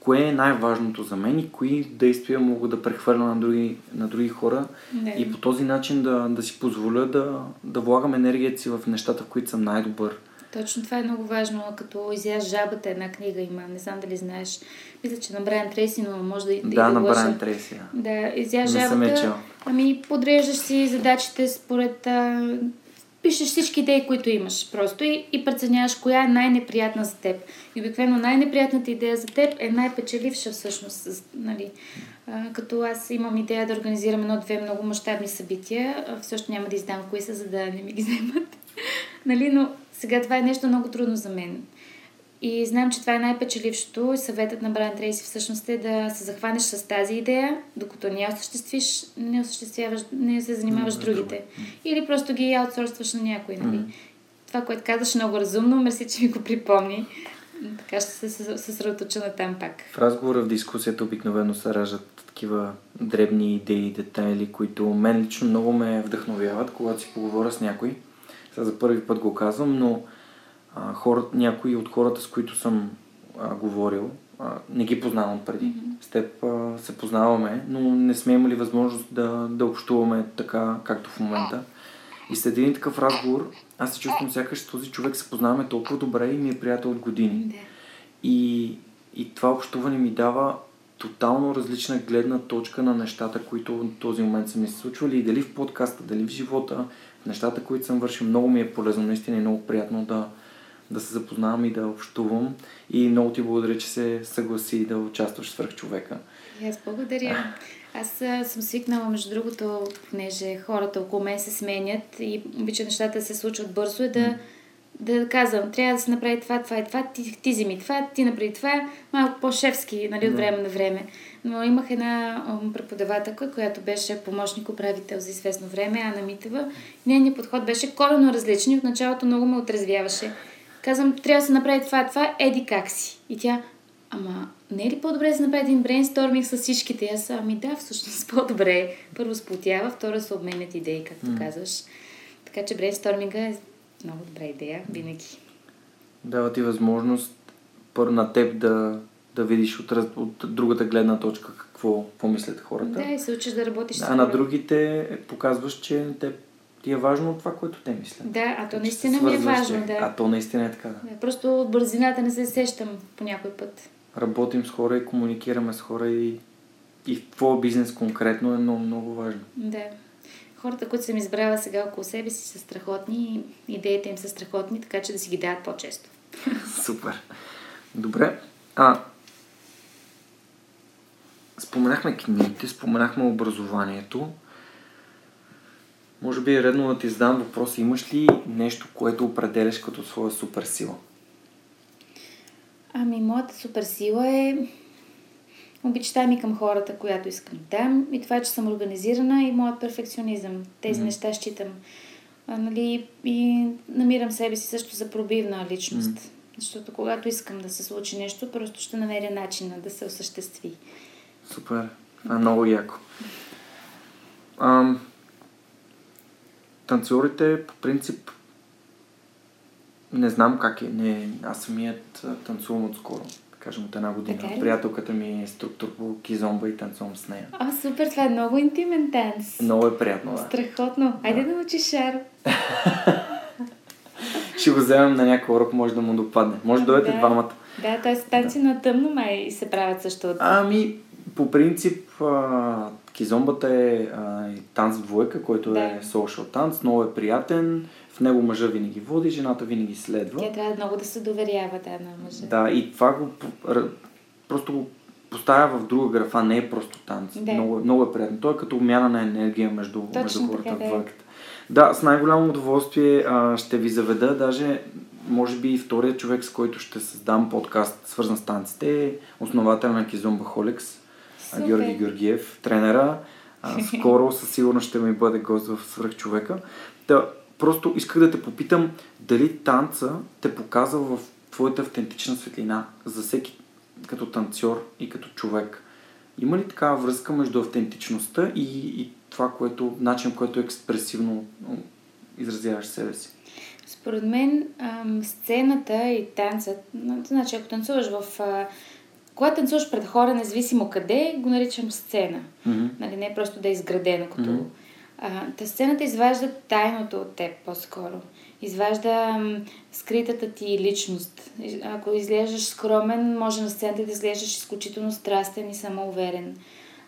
Кое е най-важното за мен и кои действия мога да прехвърля на други, на други хора Да. и по този начин да, да си позволя да, да влагам енергията си в нещата, в които съм най-добър. Точно това е много важно, като изяж жабата една книга има, не знам дали знаеш. Мисля, че на Брайан Трейси, но може да, да, Да, на. Брайан Трейси. да. Изяж Не жабата. Ами, подреждаш си задачите според... А, пишеш всички идеи, които имаш просто и, и преценяваш коя е най-неприятна за теб. И обикновено най-неприятната идея за теб е най-печеливша всъщност. Нали? А, като аз имам идея да организирам едно-две много мащабни събития, още няма да издам кои са, за да не ми ги вземат. <laughs> нали? Но сега това е нещо много трудно за мен. И знам, че това е най-печелившото и съветът на Брайан Трейси всъщност е да се захванеш с тази идея, докато не осъществиш, не осъществяваш, не се занимаваш с другите. Или просто ги аутсорстваш на някой, нали? Това, което казваш, е много разумно, мерси, че ми го припомни. Така ще се със- съсредоточа на там пак. В разговора, в дискусията обикновено се раждат такива дребни идеи, детайли, които мен лично много ме вдъхновяват, когато си поговоря с някой. Сега за първи път го казвам, но а, хората, някои от хората, с които съм а, говорил, а, не ги познавам преди. С теб а, се познаваме, но не сме имали възможност да, да общуваме така, както в момента. И след един такъв разговор, аз се чувствам сякаш този човек се познаваме толкова добре и ми е приятел от години. Да. И, и това общуване ми дава тотално различна гледна точка на нещата, които в този момент са ми се случвали и дали в подкаста, дали в живота, нещата, които съм вършил, много ми е полезно, наистина е много приятно да, да се запознавам и да общувам. И много ти благодаря, че се съгласи да участваш свърх човека. И аз благодаря. Аз съм свикнала, между другото, понеже хората около мен се сменят и обича нещата се случват бързо, е да, да казвам, трябва да се направи това, това и това, ти, ти вземи това, ти направи това, малко по-шефски, нали, от време на време. Но имах една преподавателка, която беше помощник управител за известно време, Ана Митева. Нейният подход беше коренно различен и от началото много ме отрезвяваше. Казвам, трябва да се направи това, това, еди как си. И тя, ама не е ли по-добре да се направи един брейнсторминг с всичките? И Аз, ами да, всъщност <laughs> по-добре. Първо сплотява, второ се обменят идеи, както М. казваш. Така че брейнсторминга е много добра идея, винаги. Дава ти възможност първо на теб да, да видиш от, раз- от другата гледна точка какво, какво мислят хората. Да, и се учиш да работиш А с на хора. другите показваш, че те, ти е важно това, което те мислят. Да, а то наистина ми е важно, да. А то наистина е така, да. да. Просто от бързината не се сещам по някой път. Работим с хора и комуникираме с хора и, и в твоя бизнес конкретно е много, много важно. Да. Хората, които съм избрала сега около себе си, са страхотни идеите им са страхотни, така че да си ги дават по-често. <laughs> Супер. Добре. А, споменахме книгите, споменахме образованието. Може би е редно да ти задам въпрос. Имаш ли нещо, което определяш като своя суперсила? Ами, моята суперсила е обичта ми към хората, която искам да дам и това, че съм организирана и моят перфекционизъм. Тези Мгм. неща считам. А, нали, и намирам себе си също за пробивна личност. Мгм. Защото когато искам да се случи нещо, просто ще намеря начина да се осъществи. Супер. Това е много яко. Ам, танцорите по принцип не знам как е. Не, аз самият танцувам отскоро. Да кажем от една година. Така ли? Приятелката ми е инструктор по кизомба и танцувам с нея. А, супер, това е много интимен танц. Много е приятно, да. Страхотно. Айде да научиш шар. <laughs> Ще го вземем на някой урок, може да му допадне. Може да дойдете Да. двамата. Да, т.е. танци на тъмно май се правят също. от- Ами, по принцип, а, кизомбата е а, и танц в двойка, който Да. е social танц, много е приятен. В него мъжа винаги води, жената винаги следва. Тя трябва много да се доверява, да, на мъжа. Да, и това го просто го поставя в друга графа, не е просто танц. Да. Много, е- много е приятно. Той е като обмяна на енергия между, Точно между хората така, да е. двойката. Да, с най-голямо удоволствие а, ще ви заведа, даже може би и вторият човек, с който ще създам подкаст, свързан с танците, е основател на Кизомба Холекс, Супер. Георги Георгиев, тренера. А, <laughs> скоро със сигурност ще ми бъде гост в Свръхчовека. Да, просто исках да те попитам дали танца те показва в твоята автентична светлина за всеки като танцор и като човек. Има ли такава връзка между автентичността и, и това, което, начин, който е експресивно изразяваш себе си? Според мен ам, сцената и танцът, значи ако танцуваш в... А, когато танцуваш пред хора, независимо къде, го наричам сцена. Mm-hmm. Нали, не е просто да е изградено като... Мгм. А, та сцената изважда тайното от теб по-скоро. Изважда м, скритата ти личност. Ако изглеждаш скромен, може на сцената да изглеждаш изключително страстен и самоуверен.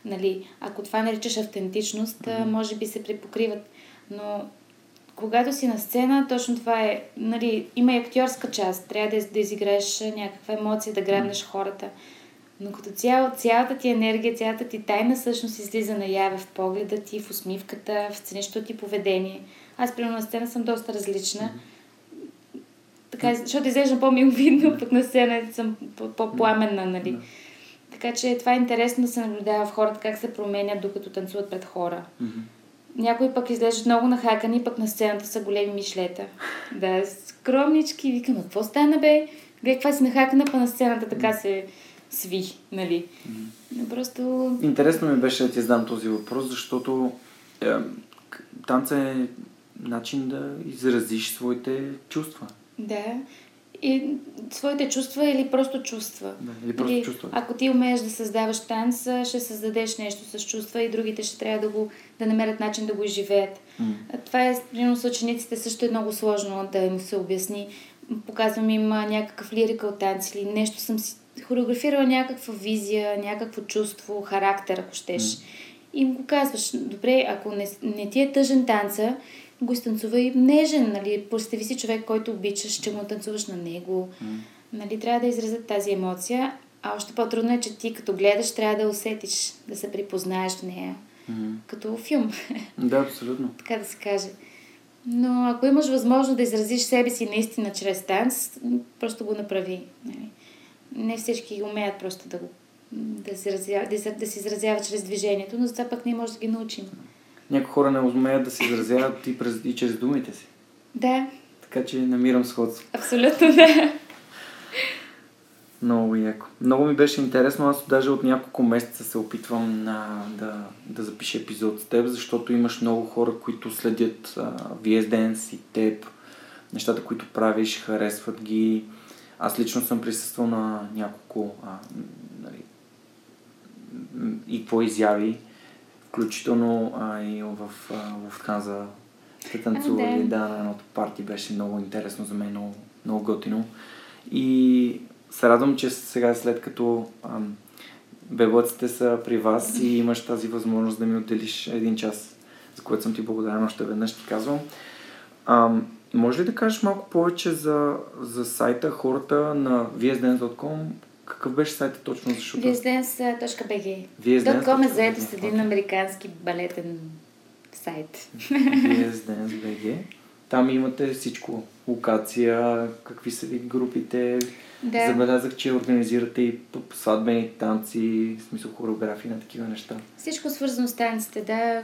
Нали, ако това наричаш автентичност, а, може би се припокриват. Но когато си на сцена, точно това е. Нали, има и актьорска част. Трябва да, да изиграеш някаква емоция, да грабнеш хората. Но като цяло, цялата ти енергия, цялата ти тайна всъщност излиза наяве в погледа ти, в усмивката, в сценичното ти поведение. Аз, примерно, на сцена съм доста различна. Така, защото изглеждам по-миловидно, пък на сцена съм по- по-пламенна, нали? Така че това е интересно да се наблюдава в хората как се променят докато танцуват пред хора. Мгм. Някои пък изглеждат много нахакани, пък на сцената са големи мишлета. Да, скромнички. Викам, «А какво стана, бе? Гледай, каква си нахакана, па на сцената така се сви, нали? Но Просто... Интересно ми беше да ти задам този въпрос, защото е, танца е начин да изразиш своите чувства. Да. И своите чувства или просто чувства. Да, или просто Или, чувства. Ако ти умееш да създаваш танц, ще създадеш нещо с чувства и другите ще трябва да, го, да намерят начин да го изживеят. А Това е, примерно с учениците също е много сложно да им се обясни. Показвам им някакъв лирикал танц или нещо съм си хореографирала някаква визия, някакво чувство, характер, ако щеш. И им го казваш, добре, ако не, не ти е тъжен танца, го изтанцувай нежен, нали? Представи си човек, който обичаш, че му танцуваш на него. Нали? Трябва да изразят тази емоция. А още по-трудно е, че ти като гледаш, трябва да усетиш, да се припознаеш в нея. М. Като филм, Да, абсолютно. <laughs> така да се каже. Но ако имаш възможност да изразиш себе си наистина чрез танц, просто го направи. Нали? Не всички умеят просто да го да се, изразява, да, да се изразяват чрез движението, но за това пък ние може да ги научим. Някои хора не умеят да се изразяват и, през, и чрез думите си. Да, Така че намирам сходство. абсолютно да. Много яко. Много ми беше интересно. Аз даже от няколко месеца се опитвам на, да, да запиша епизод с теб, защото имаш много хора, които следят а, VS Dance и теб, нещата, които правиш, харесват ги. Аз лично съм присъствал на няколко а, нали, и твои изяви, включително а, и в а, Lufthansa сте танцували, да. да, на едното парти беше много интересно за мен, много, много готино. И се радвам, че сега след като ам, са при вас и имаш тази възможност да ми отделиш един час, за което съм ти благодарен още веднъж ти казвам. Ам, може ли да кажеш малко повече за, за сайта, хората на VSDance.com? Какъв беше сайта точно? Защото... VSDance.bg VSDance.com. .com е заето с един американски балетен сайт. VSDance.bg Там имате всичко. Локация, какви са ви групите. Да. Забелязах, че организирате и сватбени танци, в смисъл хореографии на такива неща. Всичко свързано с танците, да,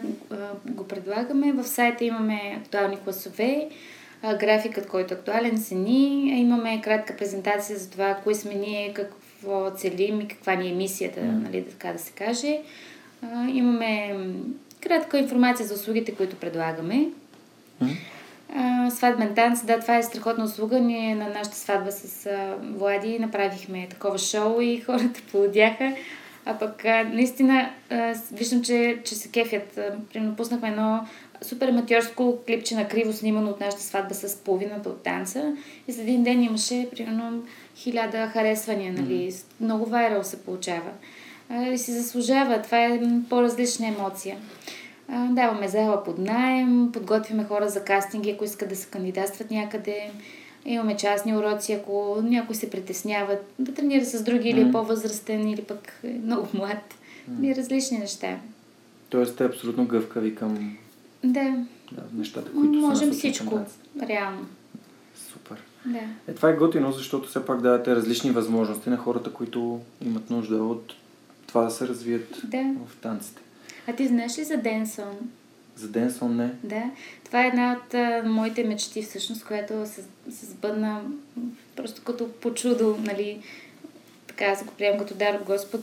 го предлагаме. В сайта имаме актуални класове, а, графикът, който е актуален, цени. Имаме кратка презентация за това, кои сме ние, какво целим и каква ни е мисията, нали, така да се каже. А, Имаме кратка информация за услугите, които предлагаме. А, сватбен танц, да, това е страхотна услуга. Ние на нашата сватба с а, Влади направихме такова шоу и <laughs> хората полудяха. А пък а, наистина а, виждам, че, че се кефят. Примерно пуснахме едно супер аматьорско клипче на криво снимано от нашата сватба с половината от танца. И след един ден имаше примерно хиляда харесвания, нали? С- Много вайрал се получава. И си заслужава. Това е по-различна емоция. Даваме зала под найем, подготвяме хора за кастинги, ако искат да се кандидатстват някъде. Имаме частни уроци, ако някой се притеснява да тренира с други или е по-възрастен, или пък е много млад. И различни неща. Тоест, те абсолютно гъвкави към Да, да, нещата, които са можем към всичко. Реално. Супер. Да. Е, това е готино, защото все пак давате различни възможности на хората, които имат нужда от това да се развият Да. в танците. А ти знаеш ли за Денсон? За Денсон не. Да. Това е една от а, моите мечти, всъщност, която се, се сбъдна просто като по чудо, нали, така се го приемам като дар от Господ.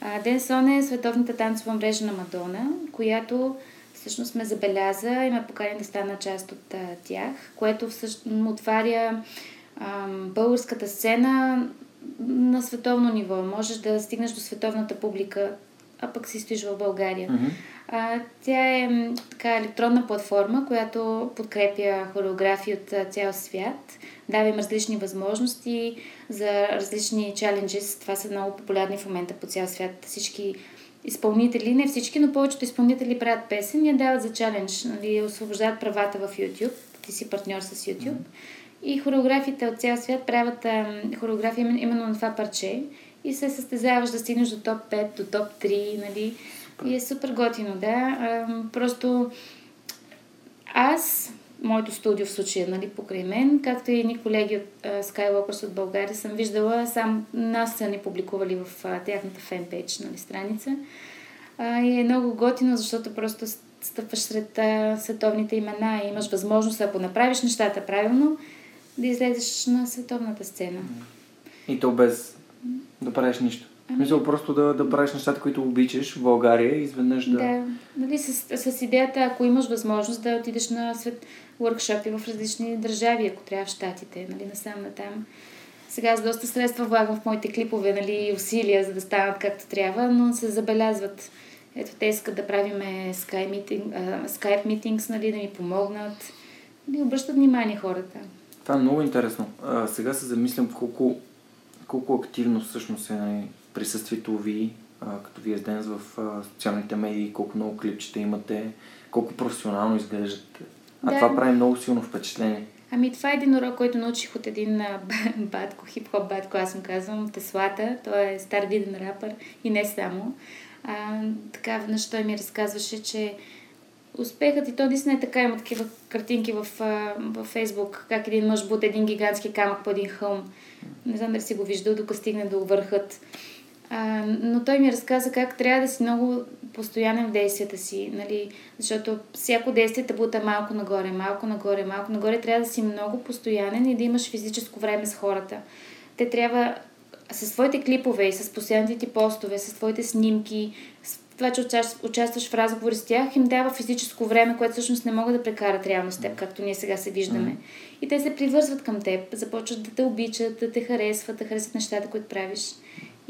А, Денсон е световната танцова мрежа на Мадона, която всъщност ме забеляза и ме покани да стана част от а, тях, което всъщност отваря а, българската сцена на световно ниво. Можеш да стигнеш до световната публика, а пък си стоиш в България. Мгм. А, тя е така електронна платформа, която подкрепя хореографии от цял свят. Дава им различни възможности за различни чаленджи. Това са много популярни в момента по цял свят. Всички изпълнители, не всички, но повечето изпълнители правят песен и я дават за чалендж. Нали, освобождават правата в YouTube. Ти си партньор с YouTube. И хореографите от цял свят правят а, хореография именно- именно на това парче и се състезаваш да стигнеш до топ 5, до топ 3, нали? И е супер готино, да. А, просто аз, моето студио в случая, нали, покрай мен, както и едни колеги от а, Skywalkers от България, съм виждала, сам нас са ни публикували в а, тяхната фенпейдж, нали, страница. А, и е много готино, защото просто стъпваш сред а, световните имена и имаш възможност, ако направиш нещата правилно, да излезеш на световната сцена. И то без да правиш нищо. В смисъл просто да, да правиш нещата, които обичаш в България и изведнъж да... Да, нали, с, с идеята, ако имаш възможност да отидеш на свет workshop в различни държави, ако трябва в Штатите, нали, насам натам. Сега аз доста средства влагам в моите клипове, нали, усилия, за да станат както трябва, но се забелязват. Ето, те искат да правиме Skype, meeting, Skype meetings, нали, да ми помогнат. Да обръщат внимание хората. Това е много интересно. А, сега се замислям колко, колко активно всъщност е нали, присъствието ви, а, като вие с Денс в а, социалните медии, колко много клипчета имате, колко професионално изглеждате. А Да. това прави много силно впечатление. Ами това е един урок, който научих от един батко, хип-хоп батко, аз му казвам, Теслата. Той е стар виден рапър и не само. А, така, веднъж той ми разказваше, че успехът и то наистина е така, има такива картинки в, във Фейсбук, как един мъж бута един гигантски камък по един хълм. Не знам дали си го виждал, докато стигне до върхът. А, но той ми разказа как трябва да си много постоянен в действията си, нали? защото всяко действие те бута малко нагоре, малко нагоре, малко нагоре. Трябва да си много постоянен и да имаш физическо време с хората. Те трябва със своите клипове и с постоянните ти постове, с твоите снимки, с това, че участваш, участваш в разговори с тях, им дава физическо време, което всъщност не могат да прекарат реално с теб, както ние сега се виждаме. И те се привързват към теб, започват да те обичат, да те харесват, да харесват нещата, които правиш.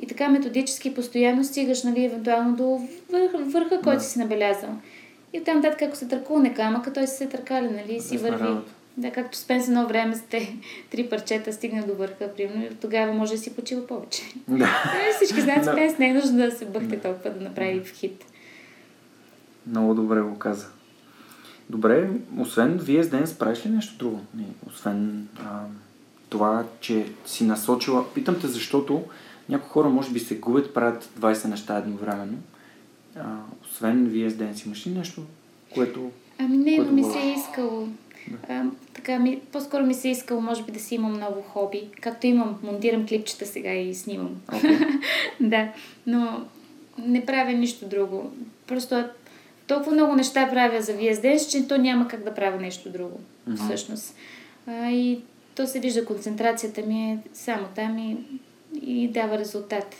И така методически постоянно стигаш, нали, евентуално до върха, върха който си набелязал. И оттам нататък, ако се търкулне камъка, той си се търкаля, нали, и си Лесна върви. работа. Да, както Спенс едно време сте <laughs> три парчета стигна до върха, примерно, и тогава може да си почива повече. Да. Е, <laughs> Всички знаят, Да. Спенс не е нужно да се бъхте толкова да направи в хит. Много добре го каза. Добре, освен вие с Денс, правиш ли нещо друго? Освен а, това, че си насочила... Питам те, защото някои хора може би се губят, правят 20 неща едновременно. А, освен вие с Денс, имаш ли нещо, което... Ами не, но Което ми го- се е искало. А, така, ми, по-скоро ми се е искало, може би, да си имам ново хоби. Както имам, монтирам клипчета сега и снимам. Okay. <laughs> да, но не правя нищо друго. Просто толкова много неща правя за VSDS, че то няма как да правя нещо друго, Мгм. всъщност. А, и то се вижда, концентрацията ми е само там и, и дава резултат.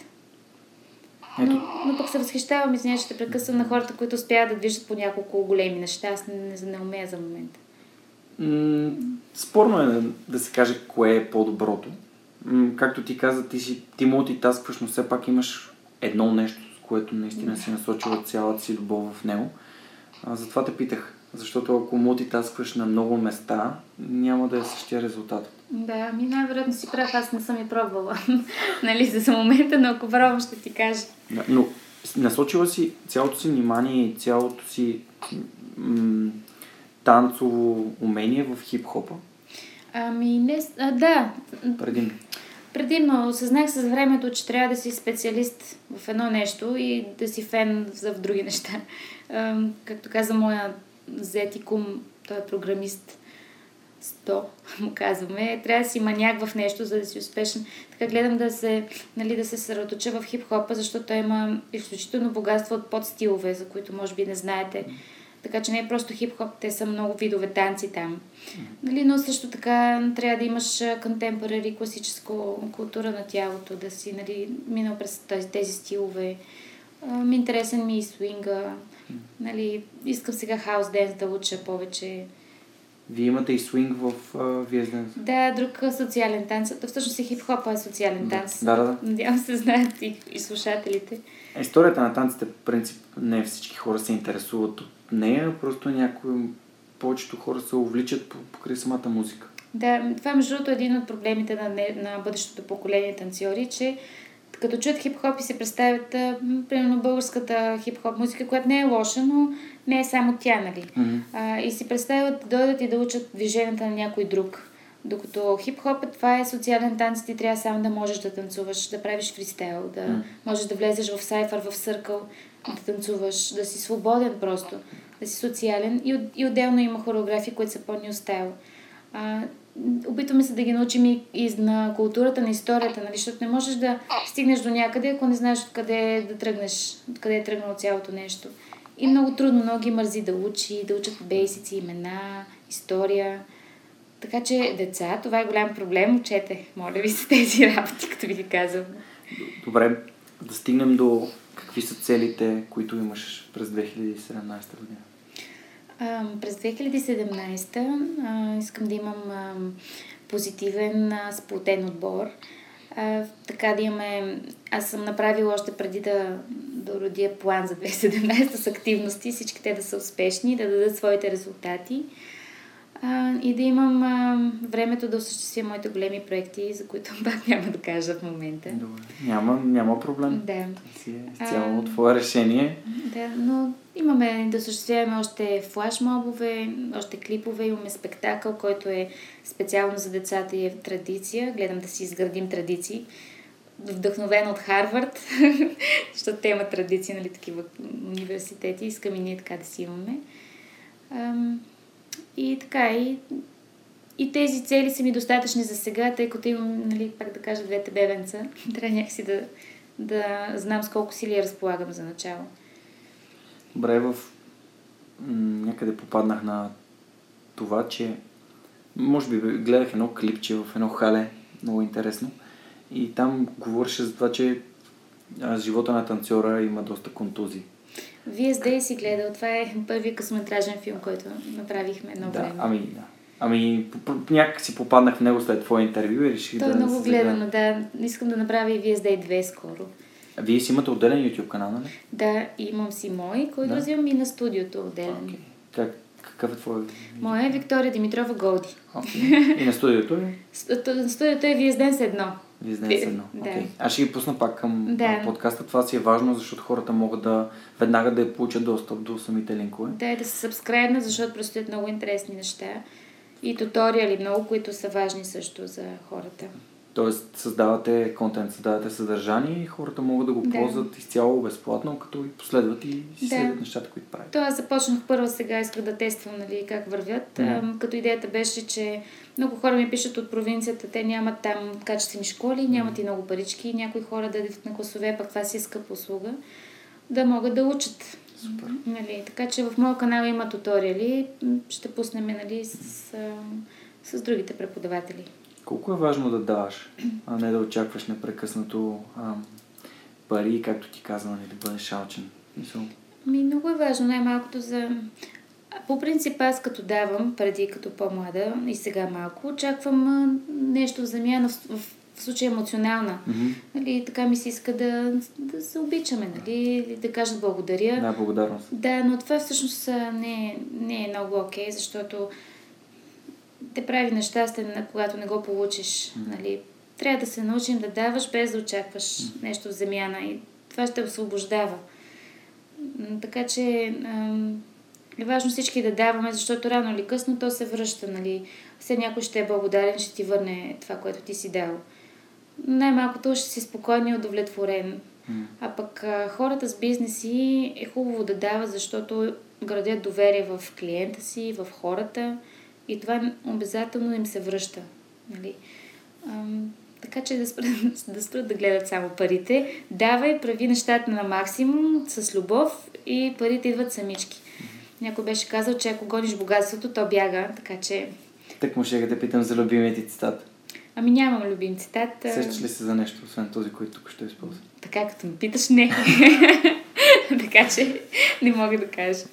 Ето. Но, но пък се възхищавам, извиня, че те прекъсвам на хората, които успяват да движат по няколко големи неща. Аз не, не, не умея за момента. М, спорно е да, да се каже кое е по-доброто. М, както ти каза, ти, си, ти мултитаскваш, но все пак имаш едно нещо, с което наистина си насочила цялата си любов в него. А, затова те питах. Защото ако мултитаскваш на много места, няма да е същия резултат. Да, ми най-вероятно си прав, аз не съм и пробвала. <laughs> нали, за момента, но ако пробвам, ще ти кажа. Да, Но насочила си цялото си внимание и цялото си м- танцово умение в хип-хопа Ами, не, а, да, предимно. предимно осъзнах с времето, че трябва да си специалист в едно нещо и да си фен за в други неща. Ам, както каза моя зет и кум, той е програмист. 100, му казваме. Трябва да си маняк в нещо, за да си успешен. Така гледам да се, нали, да се съсредоточа в хип-хопа, защото той има изключително богатство от подстилове, за които може би не знаете. Така че не е просто хип-хоп, те са много видове танци там. Нали, но също така трябва да имаш контемпорари, класическа култура на тялото, да си нали, минал през тези, тези стилове. Ами, интересен ми и свинга. Нали, искам сега хаус денс да уча повече. Вие имате и свинг в Виезден. Да, друг социален танц. Всъщност и хип-хопа е социален танц. Да, да, да. Надявам се знаят и, и слушателите. Историята на танците, в принцип, не всички хора се интересуват от нея, просто някои, повечето хора се увличат покрай самата музика. Да, това между другото е един от проблемите на, не, на бъдещото поколение танцори, че като чуят хип-хоп и се представят, а, примерно, българската хип-хоп музика, която не е лоша, но не е само тя, нали? Mm-hmm. А, и си представят да дойдат и да учат движенията на някой друг. Докато хип-хоп, това е социален танц, ти трябва само да можеш да танцуваш, да правиш фристайл, да mm. можеш да влезеш в сайфър, в съркъл, да танцуваш, да си свободен просто, да си социален. И, и отделно има хореографии, които са по-ню стайл. Опитваме се да ги научим и, и на културата, на историята, нали? защото не можеш да стигнеш до някъде, ако не знаеш откъде да тръгнеш, откъде е тръгнало цялото нещо. И много трудно, много ги мързи да учи, да учат бейсици, имена, история. Така че, деца, това е голям проблем. Учете, моля ви се тези работи, като ви ги казвам. Добре, да стигнем до какви са целите, които имаш през 2017 година. А, през 2017 а, искам да имам а, позитивен, а, сплотен отбор. А, така да имаме... Аз съм направила още преди да, да родя план за 2017 с активности, всички те да са успешни, да дадат своите резултати а, и да имам а, времето да осъществя моите големи проекти, за които <laughs> пак няма да кажа в момента. Добре. Няма, няма проблем. Да. Си е цяло твое решение. Да, но имаме да осъществяваме още флашмобове, още клипове, имаме спектакъл, който е специално за децата и е традиция. Гледам да си изградим традиции вдъхновен от Харвард, <laughs> защото те имат традиции, нали, такива университети. Искам и ние така да си имаме. И така, и, и тези цели са ми достатъчни за сега, тъй като имам, нали, пак да кажа, двете бебенца. <laughs> Трябва някакси да, да знам с колко сили разполагам за начало. Добре, в... някъде попаднах на това, че може би гледах едно клипче в едно хале, много интересно. И там говореше за това, че живота на танцора има доста контузии. Вие сте си гледал. Това е първият късометражен филм, който направихме едно да, време. Ами, да. Ами, някак си попаднах в него след твое интервю и реших То да... е много гледано, да. Искам да направя и Вие сте 2 скоро. А вие си имате отделен YouTube канал, нали? Да, имам си мой, който да. развивам и на студиото отделен. Okay. Как, какъв е твой? Моя е Виктория Димитрова Голди. Okay. И на студиото е? На студиото е Вие с едно. Бизнес едно. Да. Okay. Аз ще ги пусна пак към да. подкаста. Това си е важно, защото хората могат да веднага да получат достъп до самите линкове. Да, и да се сабскрайбнат, защото предстоят много интересни неща. И туториали много, които са важни също за хората. Тоест, създавате контент, създавате съдържание и хората могат да го Да. ползват изцяло безплатно, като и последват и Да. следват нещата, които правят. То аз започнах първо сега, исках да тествам нали, как вървят. Ам, като идеята беше, че много хора ми пишат от провинцията, те нямат там качествени школи, нямат и много парички, някои хора да идват на класове, пък това си е скъпа услуга, да могат да учат. Супер. Нали, така че в моя канал има туториали, ще пуснем нали, с, ам, с другите преподаватели. Колко е важно да даваш, а не да очакваш непрекъснато ам, пари, както ти каза, нали, да бъдеш алчен. Мисъл, Ми, много е важно, най-малкото за... А, По принцип, аз като давам, преди като по-млада и сега малко, очаквам а, нещо в замяна, в, в, случая емоционална. Мгм. Нали, така ми се иска да, да се обичаме, нали, или да кажат благодаря. Да, благодарност. Да, но това всъщност а, не, е- не е много окей, защото те прави нещастен, когато не го получиш. Нали. Трябва да се научим да даваш без да очакваш нещо в замяна и това ще освобождава. Така че е важно всички да даваме, защото рано или късно то се връща. Нали. Все някой ще е благодарен, ще ти върне това, което ти си дал. Най-малкото ще си спокоен и удовлетворен. А пък а, хората с бизнеси е хубаво да дават, защото градят доверие в клиента си, в хората И това обязателно им се връща. Нали? Ам, така че да спрат, <laughs> да спрат да гледат само парите. Давай, прави нещата на максимум, с любов и парите идват самички. Някой беше казал, че ако гониш богатството, то бяга, така че... Так му ще да питам за любимия ти цитат. Ами нямам любим цитат. Сещаш ли се за нещо, освен този, който тук ще използва? Така, като ме питаш, не. <laughs> така че не мога да кажа.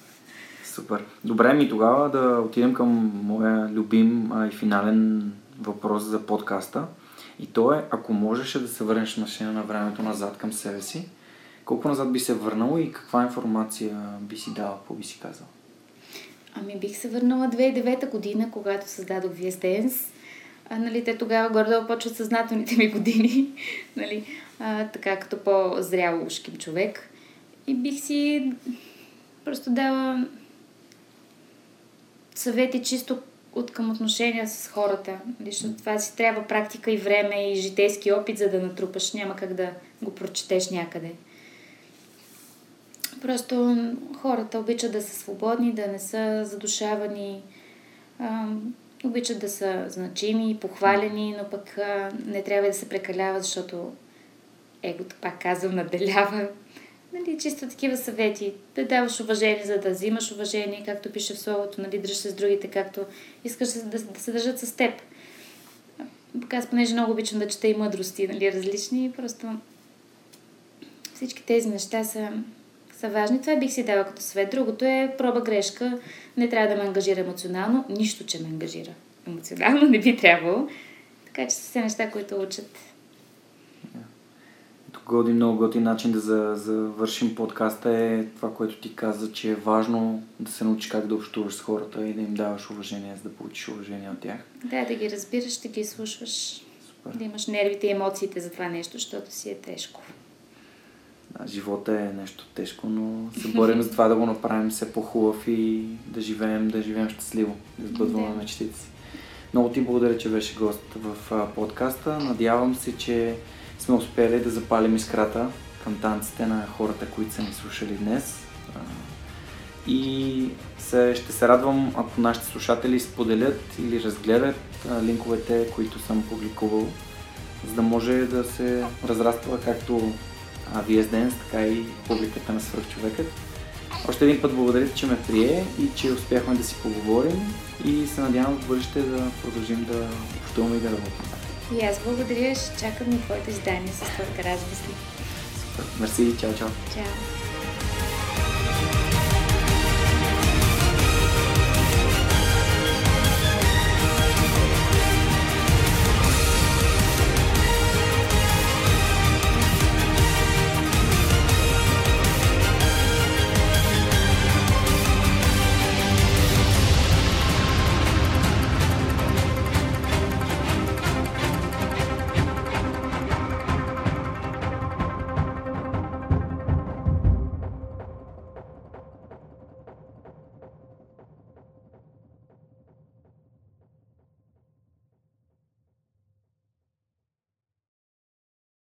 Супер. Добре, ми тогава да отидем към моя любим а, и финален въпрос за подкаста. И то е, ако можеше да се върнеш машина на времето назад към себе си, колко назад би се върнало и каква информация би си дала, какво би си казал? Ами бих се върнала 2009 година, когато създадох VS Dance. А, нали, те тогава гордо почват съзнателните ми години, <laughs> нали, а, така като по-зрял ушким човек. И бих си просто дала съвети чисто от към отношения с хората. Защото това си трябва практика и време и житейски опит, за да натрупаш. Няма как да го прочетеш някъде. Просто хората обичат да са свободни, да не са задушавани, обичат да са значими, похвалени, но пък не трябва да се прекалява, защото егото, пак казвам, наделява. Нали, чисто такива съвети. Да даваш уважение, за да взимаш уважение, както пише в словото, нали, дръж се с другите, както искаш да, да се държат с теб. Аз, понеже много обичам да чета и мъдрости, нали, различни, просто всички тези неща са са важни. Това бих си дала като свет. Другото е проба грешка. Не трябва да ме ангажира емоционално. Нищо, че ме ангажира емоционално. <laughs> Не би трябвало. Така че са все неща, които учат. Тук годи много готин начин да завършим подкаста е това, което ти каза, че е важно да се научиш как да общуваш с хората и да им даваш уважение, за да получиш уважение от тях. Да, да ги разбираш, да ги слушаш. Супер. Да имаш нервите и емоциите за това нещо, защото си е тежко. Да, живота е нещо тежко, но се борим <laughs> за това да го направим все по-хубав и да живеем, да живеем щастливо, да сбъдваме да. мечтите си. Много ти благодаря, че беше гост в подкаста. Надявам се, че сме успели да запалим искрата към танците на хората, които са ни слушали днес. И се, ще се радвам, ако нашите слушатели споделят или разгледат линковете, които съм публикувал, за да може да се разраства както VS Dance, така и публиката на свръхчовекът. Още един път благодаря, че ме прие и че успяхме да си поговорим и се надявам в бъдеще да продължим да общуваме и да работим. И аз благодаря, ще чакам и твоето издание с твоите размисли. Супер. Мерси, чао, чао. Чао.